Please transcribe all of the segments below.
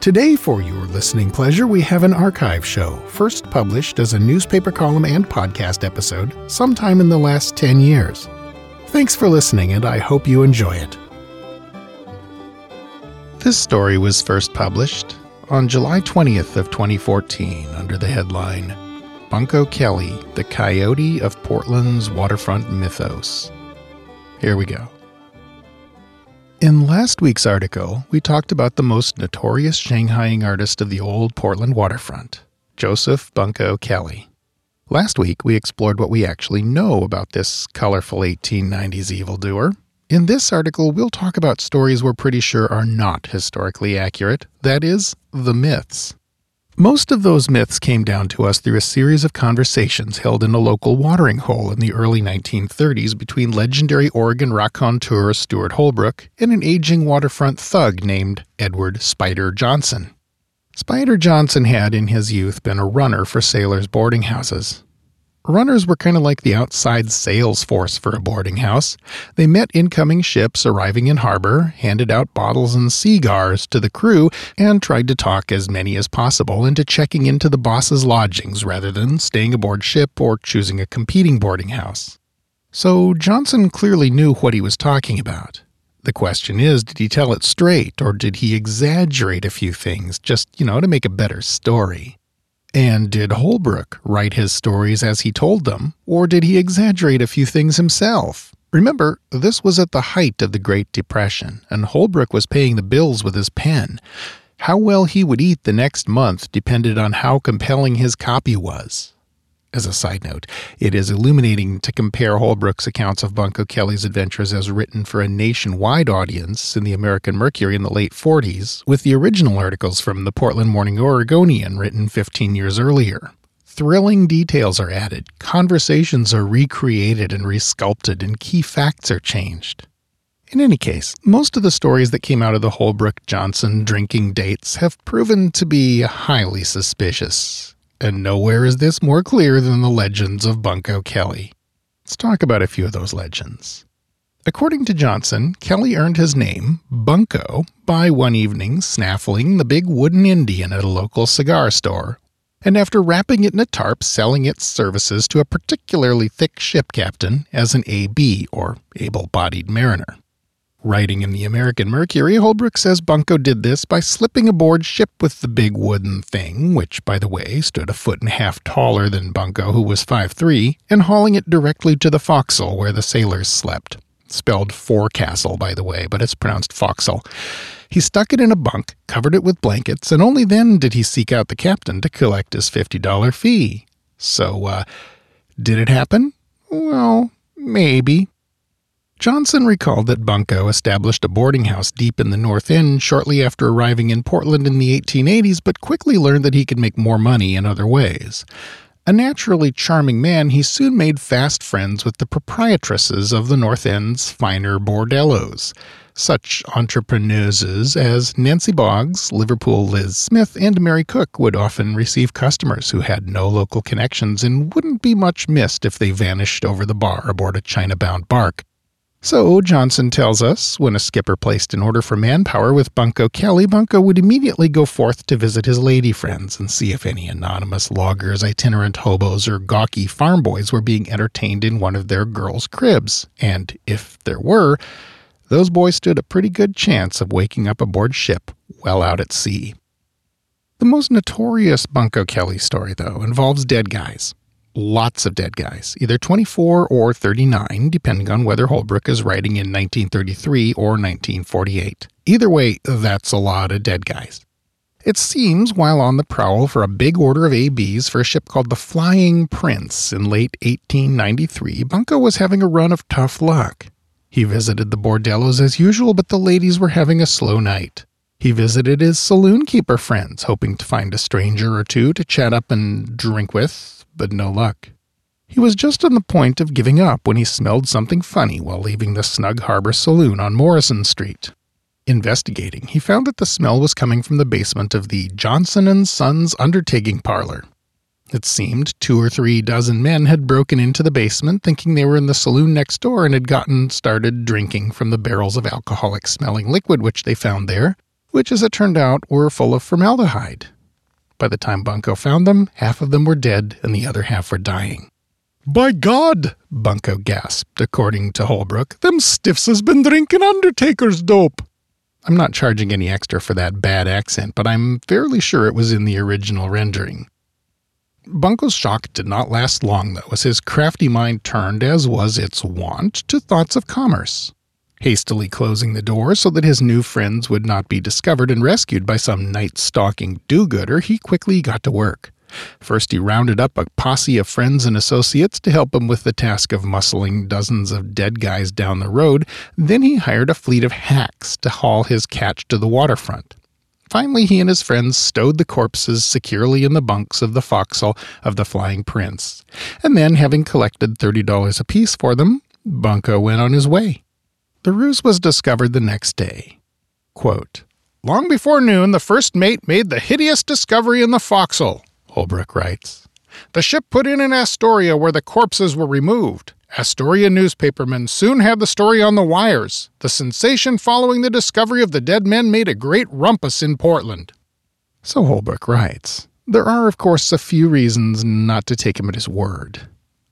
Today, for your listening pleasure, we have an archive show, first published as a newspaper column and podcast episode sometime in the last 10 years. Thanks for listening, and I hope you enjoy it. This story was first published on July 20th of 2014 under the headline Bunco Kelley, the coyote of Portland's waterfront mythos. Here we go. In last week's article, we talked about the most notorious Shanghaiing artist of the old Portland waterfront, Joseph Bunco Kelley. Last week, we explored what we actually know about this colorful 1890s evildoer. In this article, we'll talk about stories we're pretty sure are not historically accurate that is, the myths. Most of those myths came down to us through a series of conversations held in a local watering hole in the early 1930s between legendary Oregon raconteur Stewart Holbrook and an aging waterfront thug named Edward Spider Johnson. Spider Johnson had in his youth been a runner for sailors' boarding houses. Runners were kind of like the outside sales force for a boarding house. They met incoming ships arriving in harbor, handed out bottles and cigars to the crew, and tried to talk as many as possible into checking into the boss's lodgings rather than staying aboard ship or choosing a competing boarding house. So Johnson clearly knew what he was talking about. The question is, did he tell it straight, or did he exaggerate a few things just, you know, to make a better story? And did Holbrook write his stories as he told them, or did he exaggerate a few things himself? Remember, this was at the height of the Great Depression, and Holbrook was paying the bills with his pen. How well he would eat the next month depended on how compelling his copy was. As a side note, it is illuminating to compare Holbrook's accounts of Bunco Kelley's adventures as written for a nationwide audience in the American Mercury in the late 40s with the original articles from the Portland Morning Oregonian written 15 years earlier. Thrilling details are added, conversations are recreated and resculpted, and key facts are changed. In any case, most of the stories that came out of the Holbrook Johnson drinking dates have proven to be highly suspicious and nowhere is this more clear than the legends of Bunco Kelley. Let's talk about a few of those legends. According to Johnson, Kelly earned his name, Bunco, by one evening snaffling the big wooden Indian at a local cigar store, and after wrapping it in a tarp, selling its services to a particularly thick ship captain as an AB, or able bodied mariner. Writing in the American Mercury, Holbrook says Bunco did this by slipping aboard ship with the big wooden thing, which, by the way, stood a foot and a half taller than Bunco, who was five three, and hauling it directly to the forecastle where the sailors slept. Spelled forecastle, by the way, but it's pronounced forecastle. He stuck it in a bunk, covered it with blankets, and only then did he seek out the captain to collect his $50 fee. So, uh, did it happen? Well, maybe. Johnson recalled that Bunco established a boarding house deep in the North End shortly after arriving in Portland in the 1880s, but quickly learned that he could make more money in other ways. A naturally charming man, he soon made fast friends with the proprietresses of the North End's finer bordellos, such entrepreneuses as Nancy Boggs, Liverpool Liz Smith, and Mary Cook would often receive customers who had no local connections and wouldn't be much missed if they vanished over the bar aboard a China bound bark. So, Johnson tells us, when a skipper placed an order for manpower with Bunco Kelley, Bunco would immediately go forth to visit his lady friends and see if any anonymous loggers, itinerant hobos, or gawky farm boys were being entertained in one of their girls' cribs. And if there were, those boys stood a pretty good chance of waking up aboard ship well out at sea. The most notorious Bunco Kelley story, though, involves dead guys lots of dead guys, either 24 or 39, depending on whether Holbrook is writing in 1933 or 1948. Either way, that's a lot of dead guys. It seems, while on the prowl for a big order of ABs for a ship called the Flying Prince in late 1893, Bunco was having a run of tough luck. He visited the bordellos as usual, but the ladies were having a slow night. He visited his saloon keeper friends, hoping to find a stranger or two to chat up and drink with, but no luck. He was just on the point of giving up when he smelled something funny while leaving the Snug Harbor Saloon on Morrison Street. Investigating, he found that the smell was coming from the basement of the Johnson and Sons Undertaking Parlor. It seemed two or three dozen men had broken into the basement thinking they were in the saloon next door and had gotten started drinking from the barrels of alcoholic smelling liquid which they found there, which as it turned out were full of formaldehyde. By the time Bunco found them, half of them were dead and the other half were dying. By God, Bunco gasped, according to Holbrook, them stiffs has been drinking Undertaker's dope. I'm not charging any extra for that bad accent, but I'm fairly sure it was in the original rendering. Bunco's shock did not last long, though, as his crafty mind turned, as was its wont, to thoughts of commerce. Hastily closing the door so that his new friends would not be discovered and rescued by some night stalking do gooder, he quickly got to work. First, he rounded up a posse of friends and associates to help him with the task of muscling dozens of dead guys down the road. Then he hired a fleet of hacks to haul his catch to the waterfront. Finally, he and his friends stowed the corpses securely in the bunks of the forecastle of the Flying Prince, and then, having collected $30 apiece for them, Bunco went on his way. The ruse was discovered the next day. Quote, Long before noon, the first mate made the hideous discovery in the forecastle, Holbrook writes. The ship put in in Astoria where the corpses were removed. Astoria newspapermen soon had the story on the wires. The sensation following the discovery of the dead men made a great rumpus in Portland. So Holbrook writes. There are, of course, a few reasons not to take him at his word.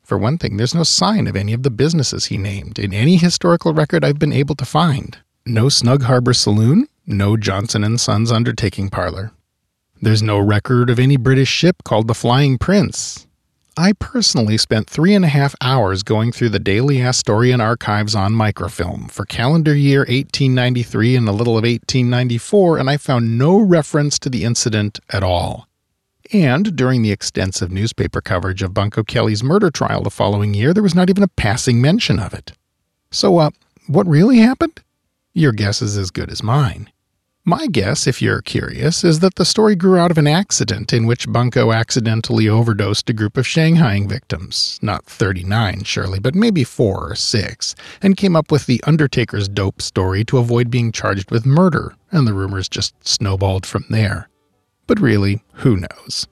For one thing, there's no sign of any of the businesses he named in any historical record I've been able to find. No Snug Harbor Saloon, no Johnson and Sons Undertaking Parlor. There's no record of any British ship called the Flying Prince, I personally spent three and a half hours going through the Daily Astorian archives on microfilm for calendar year 1893 and a little of 1894, and I found no reference to the incident at all. And during the extensive newspaper coverage of Bunco Kelley's murder trial the following year, there was not even a passing mention of it. So, uh, what really happened? Your guess is as good as mine. My guess, if you're curious, is that the story grew out of an accident in which Bunco accidentally overdosed a group of Shanghaiing victims, not 39 surely, but maybe four or six, and came up with the Undertaker's dope story to avoid being charged with murder, and the rumors just snowballed from there. But really, who knows?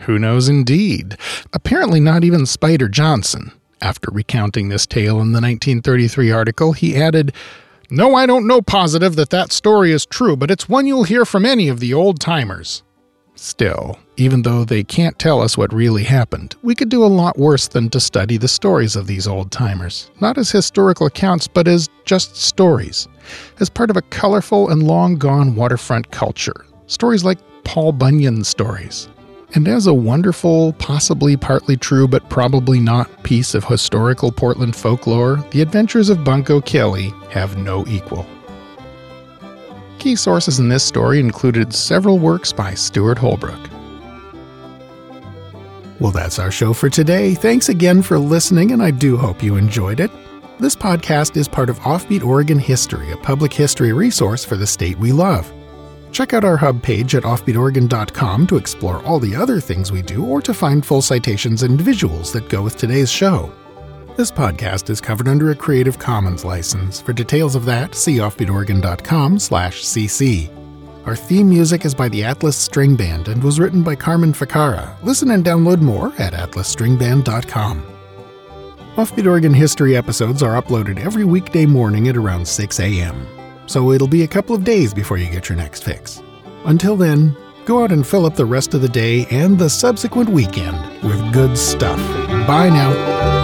Who knows indeed? Apparently, not even Spider Johnson. After recounting this tale in the 1933 article, he added, no, I don't know positive that that story is true, but it's one you'll hear from any of the old timers. Still, even though they can't tell us what really happened, we could do a lot worse than to study the stories of these old timers, not as historical accounts, but as just stories, as part of a colorful and long gone waterfront culture. Stories like Paul Bunyan stories, and as a wonderful, possibly partly true but probably not piece of historical Portland folklore, The Adventures of Bunco Kelley have no equal. Key sources in this story included several works by Stewart Holbrook. Well, that's our show for today. Thanks again for listening, and I do hope you enjoyed it. This podcast is part of Offbeat Oregon History, a public history resource for the state we love. Check out our hub page at offbeatoregon.com to explore all the other things we do or to find full citations and visuals that go with today's show. This podcast is covered under a Creative Commons license. For details of that, see offbeatoregon.com/cc. Our theme music is by the Atlas String Band and was written by Carmen Ficara. Listen and download more at atlasstringband.com. Offbeat Oregon History episodes are uploaded every weekday morning at around 6 a.m so it'll be a couple of days before you get your next fix. Until then, go out and fill up the rest of the day and the subsequent weekend with good stuff. Bye now.